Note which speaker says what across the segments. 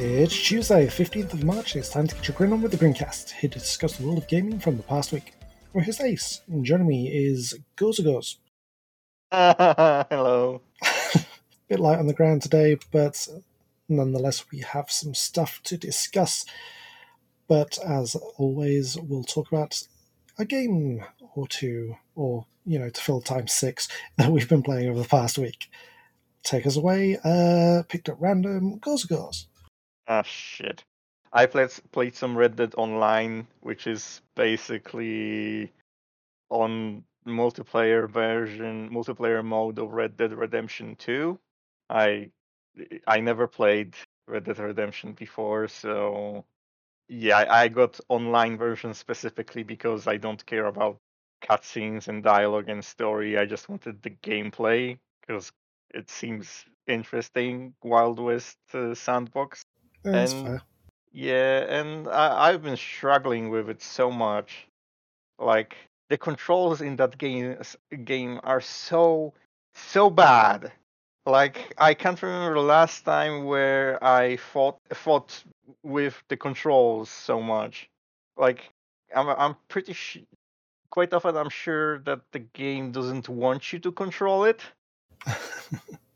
Speaker 1: It's Tuesday, 15th of March. It's time to get your grin on with the Grincast, here to discuss the world of gaming from the past week. We're his ace, and joining me is Goes Goes.
Speaker 2: Hello.
Speaker 1: Bit light on the ground today, but nonetheless, we have some stuff to discuss. But as always, we'll talk about a game or two, or, you know, to fill time six that we've been playing over the past week. Take us away. Uh, picked at random. Goes Goes.
Speaker 2: Ah, shit. I played played some Red Dead Online, which is basically on multiplayer version, multiplayer mode of Red Dead Redemption 2. I I never played Red Dead Redemption before, so yeah, I, got online version specifically because I don't care about cutscenes and dialogue and story. I just wanted the gameplay because it seems interesting. Wild West uh, sandbox.
Speaker 1: That's
Speaker 2: And-
Speaker 1: fair.
Speaker 2: Yeah, and I, I've been struggling with it so much. Like the controls in that game game are so so bad. Like I can't remember the last time where I fought fought with the controls so much. Like I'm I'm pretty sh- quite often I'm sure that the game doesn't want you to control it.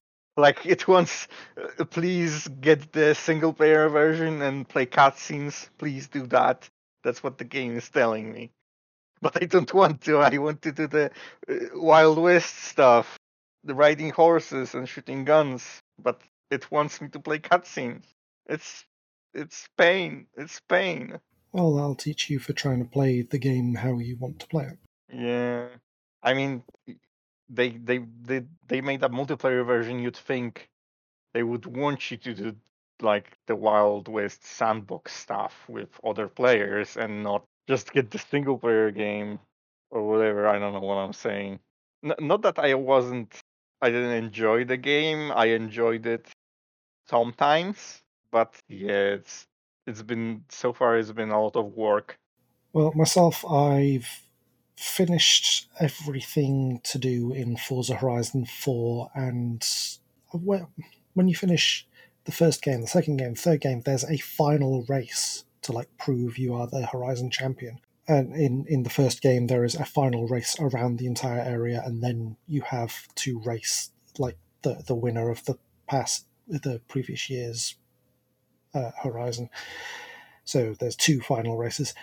Speaker 2: Like it wants, uh, please get the single player version and play cutscenes. Please do that. That's what the game is telling me. But I don't want to. I want to do the uh, Wild West stuff, the riding horses and shooting guns. But it wants me to play cutscenes. It's it's pain. It's pain.
Speaker 1: well, I'll teach you for trying to play the game how you want to play it.
Speaker 2: Yeah, I mean, they they they they made a multiplayer version. You'd think they would want you to do like the Wild West sandbox stuff with other players and not just get the single player game or whatever. I don't know what I'm saying. N- not that I wasn't, I didn't enjoy the game. I enjoyed it sometimes, but yeah, it's it's been so far. It's been a lot of work.
Speaker 1: Well, myself, I've finished everything to do in Forza Horizon 4, and when when you finish the first game, the second game, third game, there's a final race to like prove you are the Horizon champion. And in, in the first game, there is a final race around the entire area, and then you have to race like the, the winner of the past, the previous year's uh, Horizon. So there's two final races.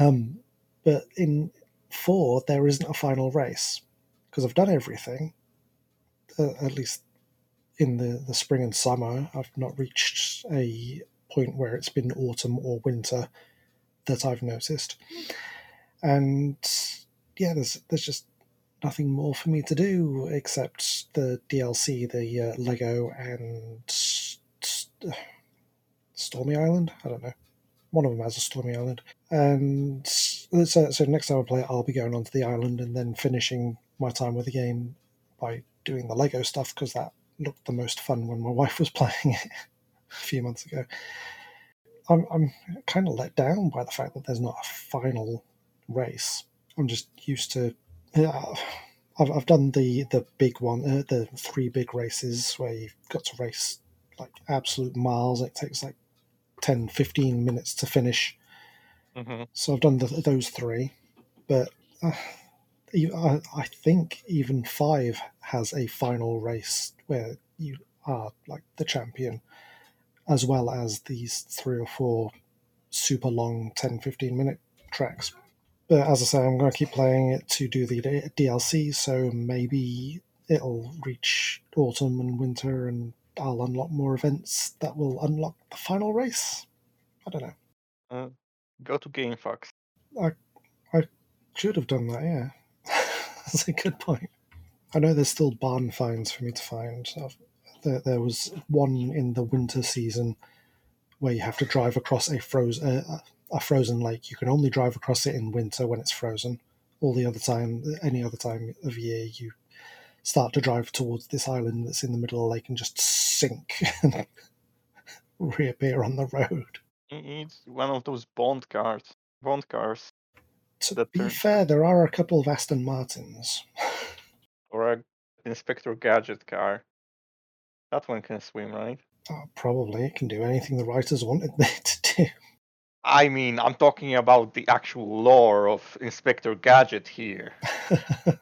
Speaker 1: Um, but in four, there isn't a final race because I've done everything. Uh, at least in the, the spring and summer, I've not reached a point where it's been autumn or winter that I've noticed. And yeah, there's there's just nothing more for me to do except the DLC, the uh, Lego and uh, Stormy Island. I don't know. One of them has a Stormy Island. And so, so next time I play it, I'll be going onto the island and then finishing my time with the game by doing the Lego stuff because that looked the most fun when my wife was playing it a few months ago. I'm, I'm kind of let down by the fact that there's not a final race. I'm just used to. Yeah, I've, I've done the, the big one, uh, the three big races where you've got to race like absolute miles. It takes like 10, 15 minutes to finish.
Speaker 2: Hmm
Speaker 1: So I've done the, those three, but uh, I, I think even five has a final race where you are like the champion, as well as these three or four super long 10, 15 minute tracks. But as I say, I'm going to keep playing it to do the DLC, so maybe it'll reach autumn and winter and I'll unlock more events that will unlock the final race. I don't know.
Speaker 2: Go to GameFAQs.
Speaker 1: I, I should have done that, yeah. That's a good point. I know there's still barn finds for me to find. There, there was one in the winter season where you have to drive across a frozen uh, a frozen lake. You can only drive across it in winter when it's frozen. All the other time, any other time of year, you start to drive towards this island that's in the middle of the lake and just sink and reappear on the road.
Speaker 2: It's one of those Bond cars. Bond cars.
Speaker 1: To
Speaker 2: That
Speaker 1: be
Speaker 2: turn-
Speaker 1: fair, there are a couple of Aston Martins.
Speaker 2: or a Inspector Gadget car. That one can swim, right?
Speaker 1: Uh, probably it can do anything the writers wanted it to do.
Speaker 2: I mean, I'm talking about the actual lore of Inspector Gadget here.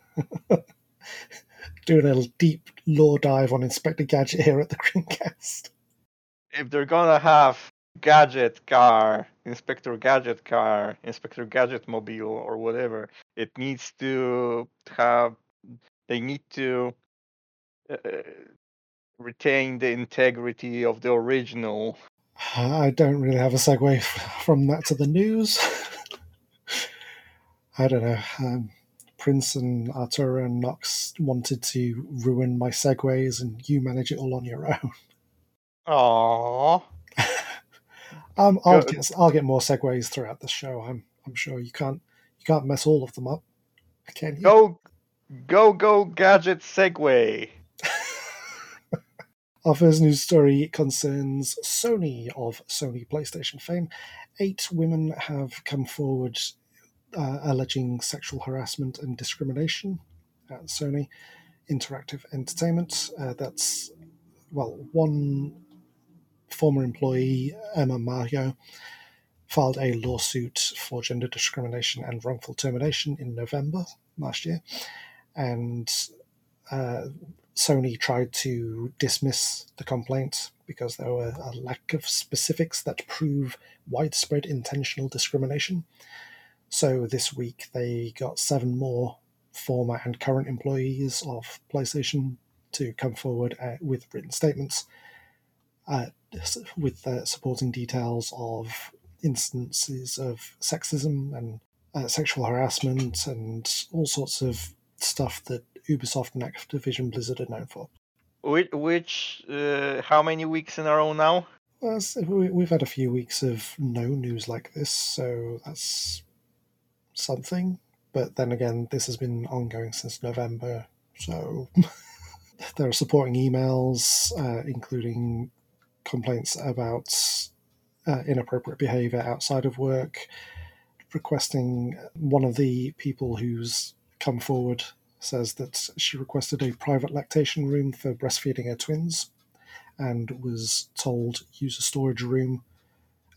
Speaker 1: Doing a deep lore dive on Inspector Gadget here at the Grincast.
Speaker 2: If they're gonna have Gadget car, Inspector Gadget car, Inspector Gadget mobile, or whatever, it needs to have. They need to uh, retain the integrity of the original.
Speaker 1: I don't really have a segue from that to the news. I don't know. Um, Prince and Arturo and Nox wanted to ruin my segues, and you manage it all on your own.
Speaker 2: Aww.
Speaker 1: Um, I'll get I'll get more segues throughout the show. I'm I'm sure you can't you can't mess all of them up, can you?
Speaker 2: Go, go, go! Gadget Segway.
Speaker 1: Our first news story concerns Sony of Sony PlayStation fame. Eight women have come forward uh, alleging sexual harassment and discrimination at Sony Interactive Entertainment. Uh, that's, well, one former employee, Emma Majo, filed a lawsuit for gender discrimination and wrongful termination in November last year. And uh, Sony tried to dismiss the complaint because there were a lack of specifics that prove widespread intentional discrimination. So this week they got seven more former and current employees of PlayStation to come forward uh, with written statements uh, with uh, supporting details of instances of sexism and uh, sexual harassment and all sorts of stuff that Ubisoft and Activision Blizzard are known for.
Speaker 2: Which, which uh, how many weeks in a row now?
Speaker 1: Well, s- we- we've had a few weeks of no news like this, so that's something. But then again, this has been ongoing since November, so there are supporting emails, uh, including complaints about uh, inappropriate behavior outside of work, requesting one of the people who's come forward says that she requested a private lactation room for breastfeeding her twins and was told use a storage room.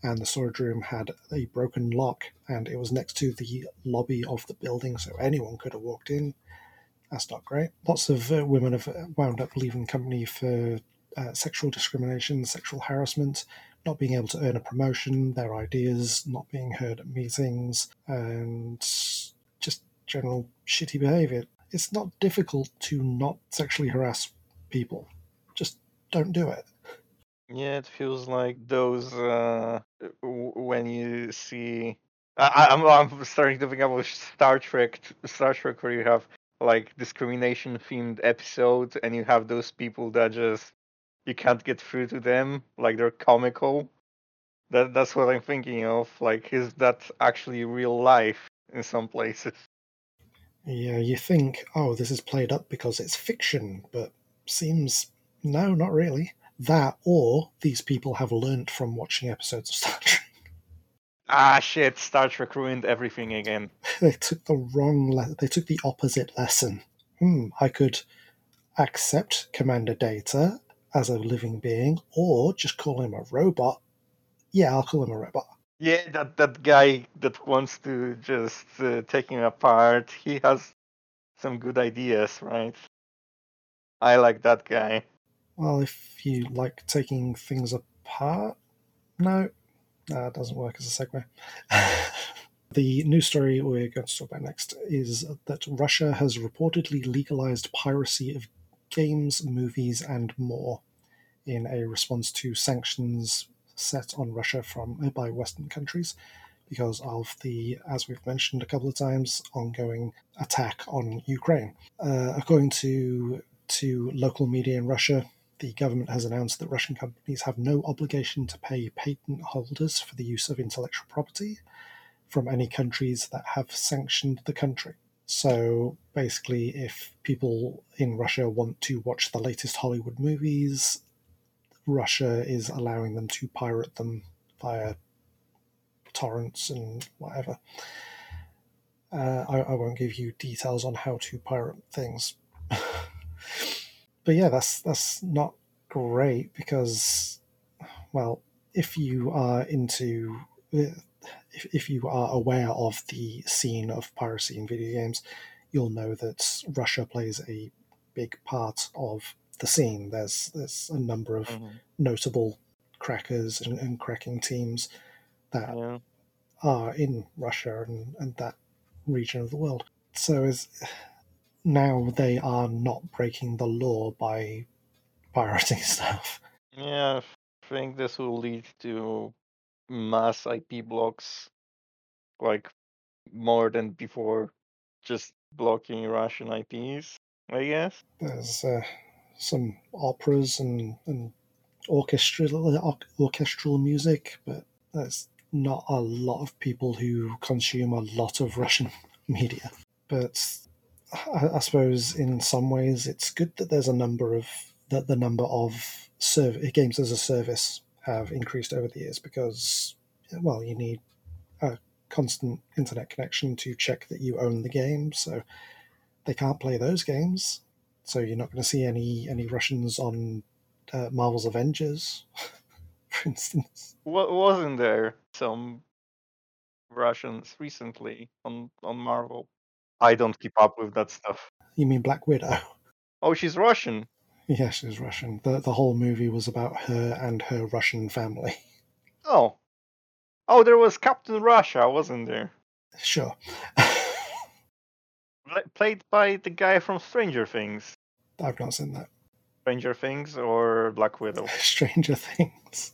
Speaker 1: And the storage room had a broken lock and it was next to the lobby of the building so anyone could have walked in. That's not great. Lots of uh, women have wound up leaving company for uh, sexual discrimination sexual harassment not being able to earn a promotion their ideas not being heard at meetings and just general shitty behavior it's not difficult to not sexually harass people just don't do it
Speaker 2: Yeah, it feels like those uh, when you see. I, I'm I'm starting to think about Star Trek, Star Trek, where you have like discrimination themed episodes, and you have those people that just you can't get through to them, like they're comical. That that's what I'm thinking of. Like, is that actually real life in some places?
Speaker 1: Yeah, you think, oh, this is played up because it's fiction, but seems no, not really. That or these people have learnt from watching episodes of Star Trek.
Speaker 2: Ah, shit! Star Trek ruined everything again.
Speaker 1: they took the wrong le- they took the opposite lesson. Hmm, I could accept Commander Data as a living being or just call him a robot. Yeah, I'll call him a robot.
Speaker 2: Yeah, that that guy that wants to just uh, take him apart. He has some good ideas, right? I like that guy.
Speaker 1: Well, if you like taking things apart, no, that doesn't work as a segue. the news story we're going to talk about next is that Russia has reportedly legalized piracy of games, movies, and more in a response to sanctions set on Russia from by Western countries because of the, as we've mentioned a couple of times, ongoing attack on Ukraine. Uh, according to to local media in Russia, the government has announced that Russian companies have no obligation to pay patent holders for the use of intellectual property from any countries that have sanctioned the country. So basically, if people in Russia want to watch the latest Hollywood movies, Russia is allowing them to pirate them via torrents and whatever. Uh, I, I won't give you details on how to pirate things. but yeah, that's that's not great because, well, if you are into, if, if you are aware of the scene of piracy in video games, you'll know that Russia plays a big part of the scene. There's there's a number of
Speaker 2: Mhm.
Speaker 1: notable crackers and, and cracking teams that
Speaker 2: Yeah.
Speaker 1: are in Russia and, and that region of the world. So is now they are not breaking the law by pirating stuff.
Speaker 2: Yeah, I think this will lead to mass IP blocks, like more than before, just blocking Russian IPs. I guess.
Speaker 1: There's uh, some operas and, and orchestral orchestral music, but there's not a lot of people who consume a lot of Russian media. But I, I suppose in some ways it's good that there's a number of that the number of serv- games as a service have increased over the years because well you need a constant internet connection to check that you own the game so they can't play those games so you're not going to see any any Russians on uh, Marvel's Avengers for instance
Speaker 2: Wa- wasn't there some Russians recently on on Marvel? I don't keep up with that stuff.
Speaker 1: you mean Black Widow
Speaker 2: Oh, she's Russian.
Speaker 1: Yeah she's Russian the the whole movie was about her and her Russian family
Speaker 2: Oh. Oh, there was Captain Russia, wasn't there?
Speaker 1: sure
Speaker 2: Played by the guy from Stranger Things.
Speaker 1: I've not seen that
Speaker 2: Stranger Things or Black Widow.
Speaker 1: Stranger Things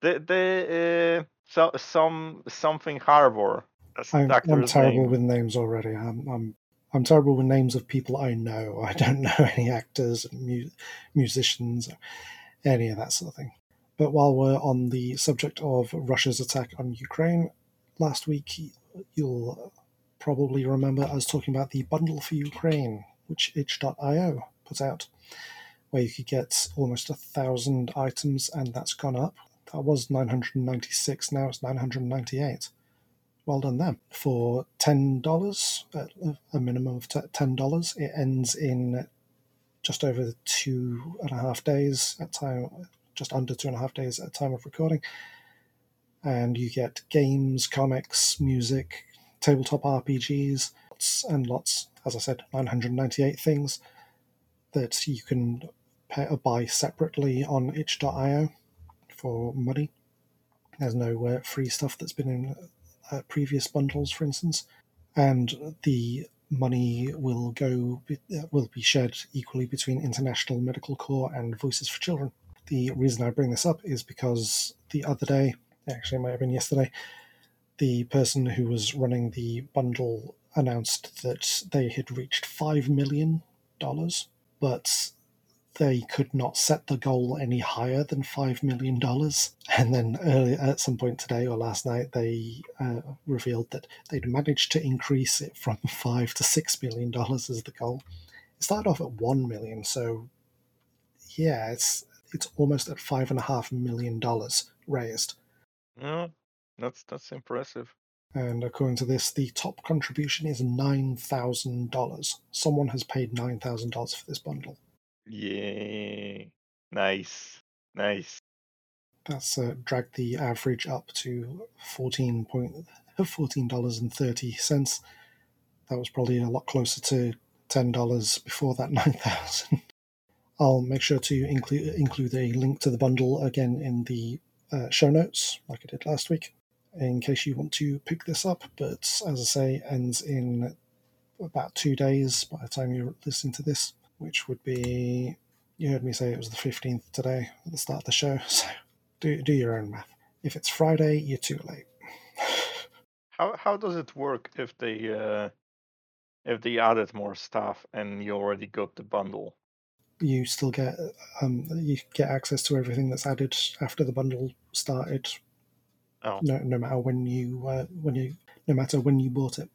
Speaker 2: The the uh, so, some something Harbour. That's
Speaker 1: I'm, I'm terrible
Speaker 2: name.
Speaker 1: with names already. I'm, I'm I'm terrible with names of people I know. I don't know any actors mu- musicians, any of that sort of thing. But while we're on the subject of Russia's attack on Ukraine, last week you'll probably remember us talking about the bundle for Ukraine, which itch.io put out, where you could get almost a thousand items, and that's gone up. That was 996, now it's 998 well done them for ten dollars at a minimum of ten dollars it ends in just over two and a half days at time just under two and a half days at time of recording. And you get games comics music tabletop rpgs lots and lots as i said 998 things that you can pay, buy separately on itch.io for money. There's no uh, free stuff that's been in uh, previous bundles, for instance, and the money will go uh, will be shared equally between International Medical Corps and Voices for Children. The reason I bring this up is because the other day, actually, it might have been yesterday, the person who was running the bundle announced that they had reached five million dollars, but they could not set the goal any higher than five million dollars. And then early at some point today or last night, they uh, revealed that they'd managed to increase it from five to six million dollars as the goal. It started off at one million, so yeah, it's it's almost at five and a half million dollars raised.
Speaker 2: Yeah, that's that's impressive.
Speaker 1: And according to this, the top contribution is nine thousand dollars. Someone has paid nine thousand dollars for this bundle.
Speaker 2: Yay. Nice. Nice.
Speaker 1: That's uh, dragged the average up to fourteen point fourteen dollars and thirty cents. That was probably a lot closer to ten dollars before that nine thousand. I'll make sure to include include a link to the bundle again in the uh, show notes, like I did last week, in case you want to pick this up. But as I say, ends in about two days by the time you're listening to this, which would be you heard me say it was the fifteenth today at the start of the show. So do do your own math. If it's Friday, you're too late.
Speaker 2: How how does it work if they uh if they added more stuff and you already got the bundle?
Speaker 1: you still get um, you get access to everything that's added after the bundle started.
Speaker 2: Oh.
Speaker 1: No, no matter when you uh, when you no matter when you bought it.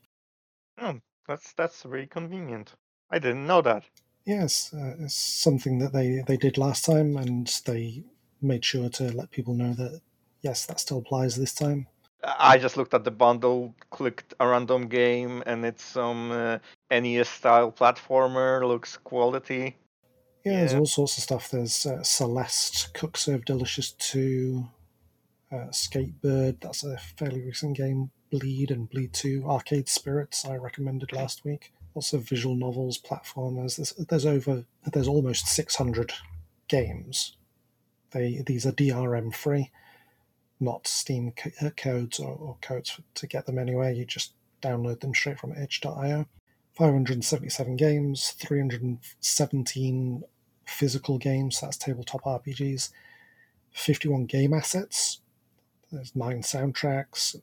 Speaker 2: Oh, that's that's very convenient. I didn't know that.
Speaker 1: Yes, uh, it's something that they they did last time, and they made sure to let people know that yes, that still applies this time.
Speaker 2: I just looked at the bundle, clicked a random game, and it's some uh, NES style platformer. Looks quality.
Speaker 1: Yeah, there's all sorts of stuff. There's uh, Celeste, Cook Serve Delicious 2, uh, Skatebird, that's a fairly recent game. Bleed and Bleed 2, Arcade Spirits, I recommended last week. Also, visual novels, platformers. There's, there's over, there's almost 600 games. They These are DRM free, not Steam co- uh, codes or, or codes to get them anywhere. You just download them straight from itch.io. 577 games, 317 physical games, that's tabletop RPGs, 51 game assets, there's nine soundtracks.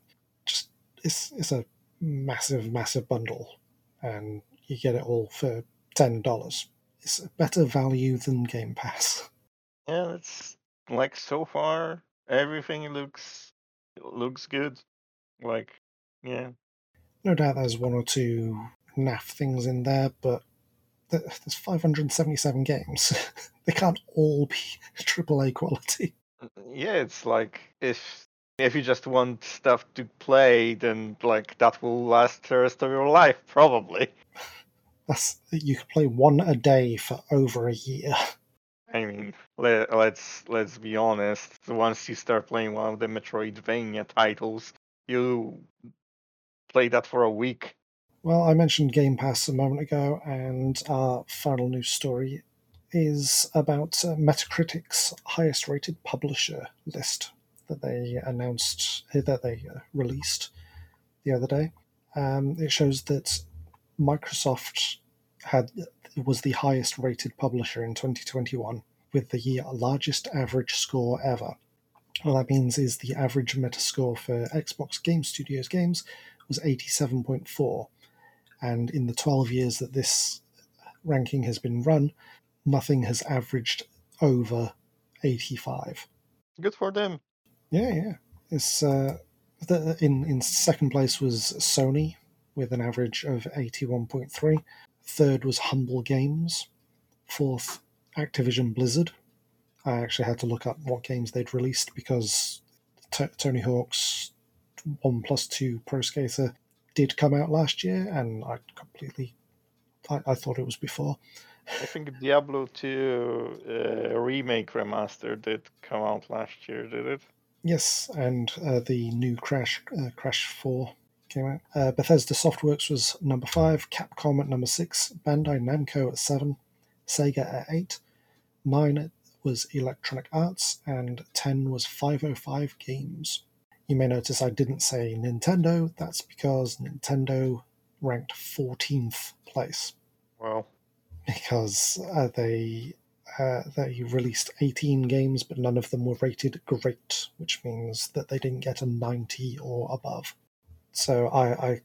Speaker 1: Just it's it's a massive, massive bundle, and you get it all for ten dollars. It's a better value than Game Pass.
Speaker 2: Yeah, it's like so far everything looks looks good. Like, yeah.
Speaker 1: No doubt there's one or two naff things in there, but there's 577 games. they can't all be AAA quality.
Speaker 2: Yeah, it's like if if you just want stuff to play, then like that will last the rest of your life, probably.
Speaker 1: That's you could play one a day for over a year.
Speaker 2: I mean, let, let's let's be honest. Once you start playing one of the Metroidvania titles, you play that for a week.
Speaker 1: Well, I mentioned Game Pass a moment ago, and our final news story is about Metacritic's highest rated publisher list that they announced, that they uh, released the other day. Um, it shows that Microsoft had was the highest rated publisher in 2021 with the largest average score ever. What that means is the average Metascore for Xbox Game Studios games was 87.4 and in the 12 years that this ranking has been run, nothing has averaged over 85.
Speaker 2: Good for them.
Speaker 1: Yeah, yeah. It's uh, the, in in second place was Sony with an average of 81.3. Third was Humble Games. Fourth, Activision Blizzard. I actually had to look up what games they'd released because T- Tony Hawk's One Plus Two Pro Skater did come out last year, and I completely, I, I thought it was before.
Speaker 2: I think Diablo 2 uh, remake remaster did come out last year, did it?
Speaker 1: Yes, and uh, the new Crash, uh, Crash Four, came out. Uh, Bethesda Softworks was number five, Capcom at number six, Bandai Namco at seven, Sega at eight, nine was Electronic Arts, and ten was 505 Games. You may notice I didn't say Nintendo. That's because Nintendo ranked 14th place
Speaker 2: Well,
Speaker 1: because uh, they uh, they released 18 games, but none of them were rated great, which means that they didn't get a 90 or above. So I, I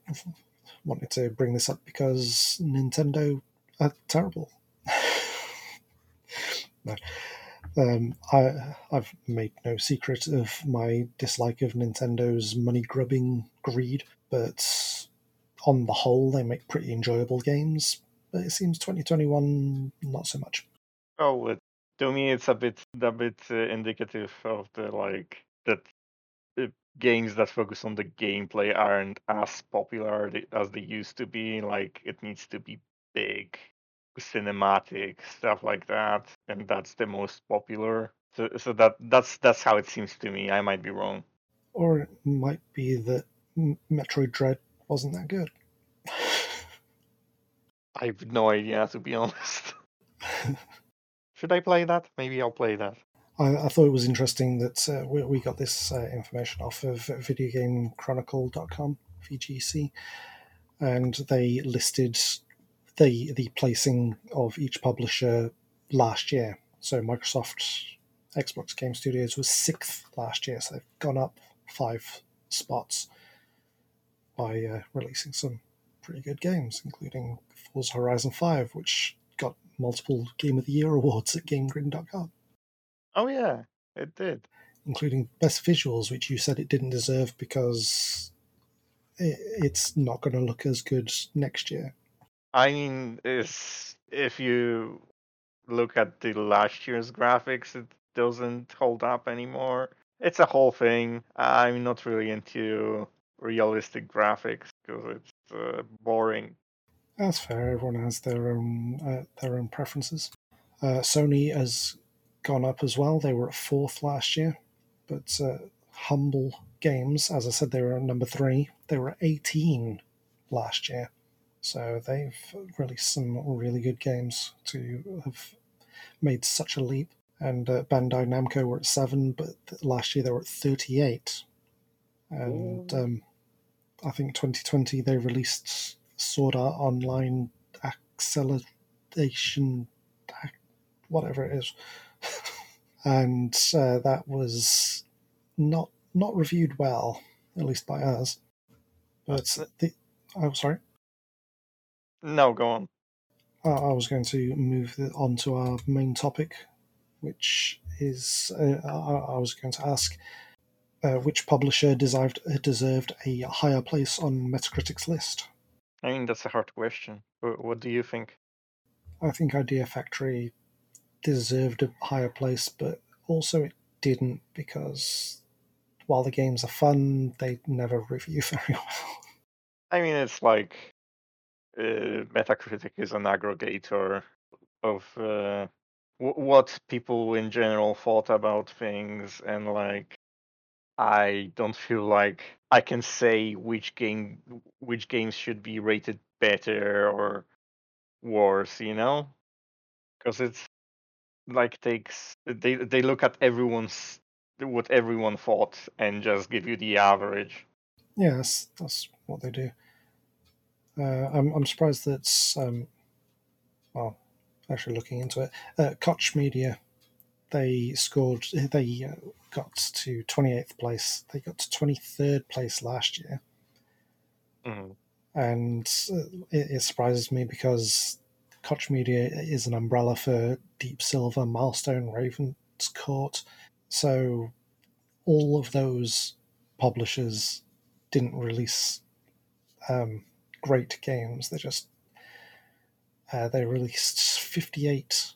Speaker 1: wanted to bring this up because Nintendo are terrible. no. Um, I, I've made no secret of my dislike of Nintendo's money grubbing greed, but on the whole, they make pretty enjoyable games. But it seems 2021 not so much.
Speaker 2: Oh, it, to me it's a bit a bit uh, indicative of the like that uh, games that focus on the gameplay aren't as popular as they used to be. Like it needs to be big, cinematic stuff like that, and that's the most popular. So, so that that's that's how it seems to me. I might be wrong.
Speaker 1: Or it might be that Metroid Dread wasn't that good.
Speaker 2: I have no idea to be honest. Should I play that? Maybe I'll play that.
Speaker 1: I, I thought it was interesting that uh, we, we got this uh, information off of videogamechronicle.com, VGC, and they listed the the placing of each publisher last year. So Microsoft Xbox Game Studios was sixth last year, so they've gone up five spots by uh, releasing some pretty good games, including Forza Horizon 5, which multiple Game of the Year awards at GameGrin.com.
Speaker 2: Oh yeah, it did.
Speaker 1: including best visuals, which you said it didn't deserve because it, it's not going to look as good next year.
Speaker 2: I mean, is if you look at the last year's graphics, it doesn't hold up anymore. It's a whole thing. I'm not really into realistic graphics because it's uh, boring.
Speaker 1: That's fair. Everyone has their own uh, their own preferences. Uh, Sony has gone up as well. They were at fourth last year, but uh, Humble Games, as I said, they were at number three. They were at 18 last year. So they've released some really good games to have made such a leap. And uh, Bandai Namco were at seven, but last year they were at 38. And um, I think 2020 they released Sword Art Online Acceleration, whatever it is. and uh, that was not not reviewed well, at least by us. But the, oh, sorry.
Speaker 2: No, go on.
Speaker 1: I was going to move on to our main topic, which is uh, I, I was going to ask uh, which publisher deserved deserved a higher place on Metacritic's list.
Speaker 2: I mean, that's a hard question. What do you think?
Speaker 1: I think Idea Factory deserved a higher place, but also it didn't because while the games are fun, they never review very well.
Speaker 2: I mean, it's like uh, Metacritic is an aggregator of uh, w- what people in general thought about things, and like I don't feel like I can say which game which games should be rated better or worse, you know, because it's like takes they they look at everyone's what everyone thought and just give you the average.
Speaker 1: Yes, that's what they do. Uh, I'm I'm surprised that um, well, actually looking into it, uh, Koch Media, they scored they uh, got to 28th place. They got to 23rd place last year,
Speaker 2: mm.
Speaker 1: and uh, it, it surprises me because Koch Media is an umbrella for Deep Silver, Milestone, Raven's Court. So all of those publishers didn't release um, great games. They just uh, they released 58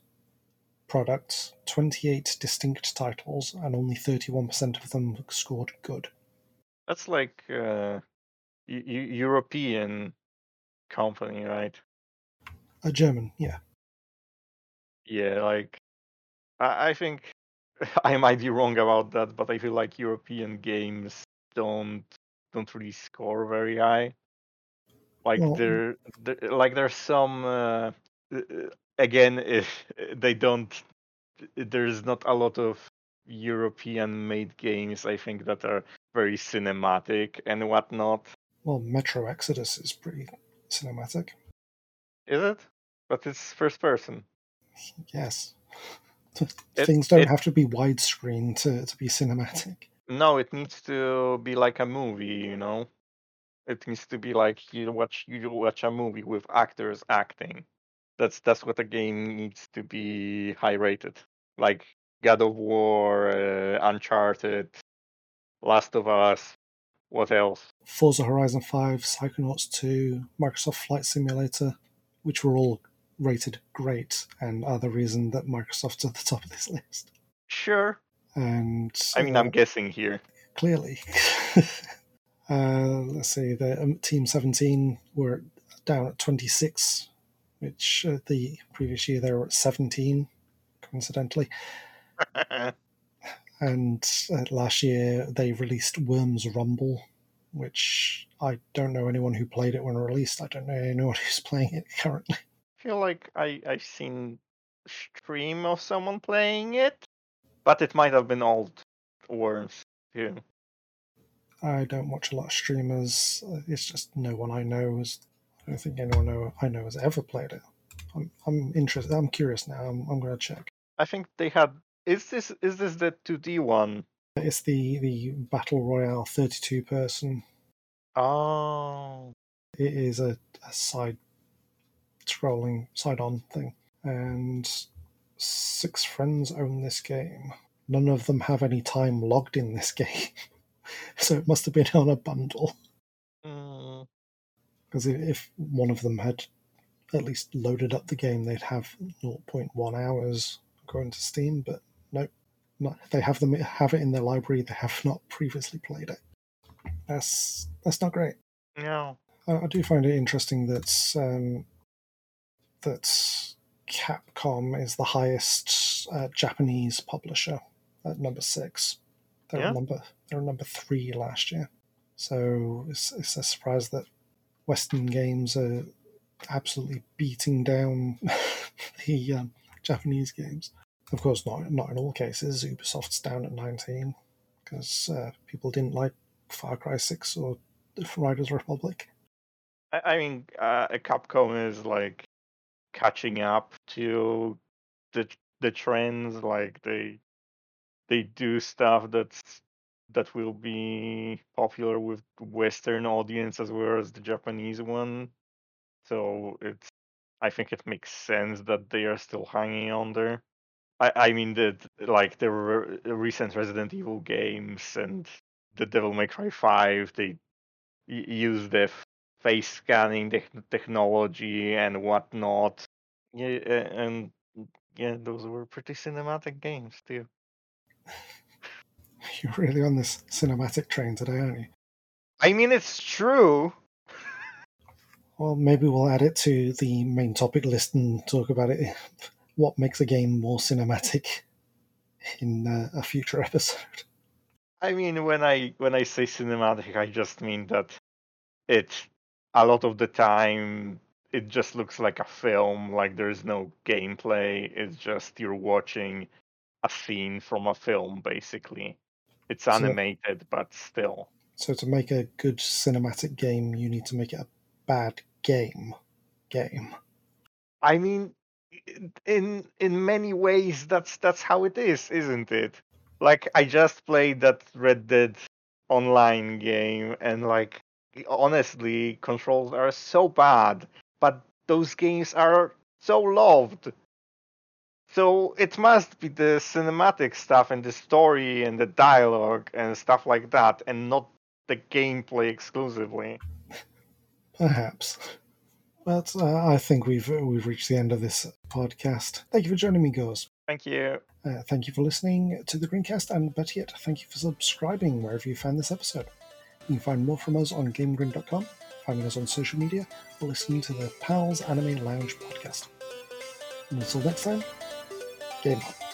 Speaker 1: products, 28 distinct titles, and only 31% of them scored good.
Speaker 2: That's like uh, European company, right?
Speaker 1: A German, yeah.
Speaker 2: Yeah, like I, I think I might be wrong about that, but I feel like European games don't don't really score very high. Like well, there, there, like there's some uh, uh again if they don't there's not a lot of European made games I think that are very cinematic and whatnot.
Speaker 1: Well, Metro Exodus is pretty cinematic.
Speaker 2: Is it? But it's first person.
Speaker 1: Yes. It, Things don't it, have to be widescreen to, to be cinematic.
Speaker 2: No, it needs to be like a movie, you know. It needs to be like you watch you watch a movie with actors acting. That's that's what a game needs to be high rated. Like God of War, uh, Uncharted, Last of Us. What else?
Speaker 1: Forza Horizon 5, Psychonauts 2, Microsoft Flight Simulator, which were all rated great and are the reason that Microsoft's at the top of this list.
Speaker 2: Sure.
Speaker 1: And
Speaker 2: I mean, uh, I'm guessing here.
Speaker 1: Clearly. uh, let's see, the um, Team 17 were down at 26, which uh, the previous year they were at 17, coincidentally. and uh, last year they released Worms Rumble, which I don't know anyone who played it when it released. I don't know anyone who's playing it currently I
Speaker 2: feel like I I've seen stream of someone playing it, but it might have been old worms too.
Speaker 1: I don't watch a lot of streamers. It's just no one I know has. I don't think anyone know, I know has ever played it. I'm I'm interested. I'm curious now. I'm I'm going to check.
Speaker 2: I think they had. Is this is this the two D one?
Speaker 1: It's the the battle royale thirty two person.
Speaker 2: Oh.
Speaker 1: It is a, a side scrolling side on thing. And six friends own this game. None of them have any time logged in this game. so it must have been on a bundle. Because if one of them had at least loaded up the game, they'd have 0.1 hours going to Steam, but nope. Not, they have them have it in their library. They have not previously played it. That's that's not great.
Speaker 2: No,
Speaker 1: I, I do find it interesting that um, that Capcom is the highest uh, Japanese publisher at number six. They were
Speaker 2: Yeah.
Speaker 1: number they were number three last year. So it's, it's a surprise that Western games are absolutely beating down the um, Japanese games. Of course, not not in all cases. Ubisoft's down at 19 because uh, people didn't like Far Cry 6 or the Riders Republic.
Speaker 2: I, I mean, uh, Capcom is like catching up to the the trends. Like they they do stuff that's that will be popular with Western audience as well as the Japanese one. So it's I think it makes sense that they are still hanging on there. I I mean that like the re- recent Resident Evil games and the Devil May Cry Five, they y- use the face scanning tech- technology and whatnot. Yeah, and yeah, those were pretty cinematic games too.
Speaker 1: You're really on this cinematic train today, aren't you?
Speaker 2: I mean, it's true.
Speaker 1: Well, maybe we'll add it to the main topic list and talk about it. What makes a game more cinematic in uh, a future episode?
Speaker 2: I mean, when I when I say cinematic, I just mean that it a lot of the time it just looks like a film. Like there's no gameplay. It's just you're watching a scene from a film, basically. It's
Speaker 1: So-
Speaker 2: animated, but still.
Speaker 1: So, to make a good cinematic game, you need to make it a bad game. Game.
Speaker 2: I mean, in in many ways, that's that's how it is, isn't it? Like I just played that Red Dead Online game, and like honestly, controls are so bad, but those games are so loved. So it must be the cinematic stuff and the story and the dialogue and stuff like that, and not the gameplay exclusively.
Speaker 1: Perhaps. But uh, I think we've we've reached the end of this podcast. Thank you for joining me, Gauze.
Speaker 2: Thank you.
Speaker 1: Uh, thank you for listening to the Grincast, and better yet, thank you for subscribing wherever you found this episode. You can find more from us on GameGrin.com, finding us on social media, or listening to the Pals Anime Lounge podcast. And until next time, on.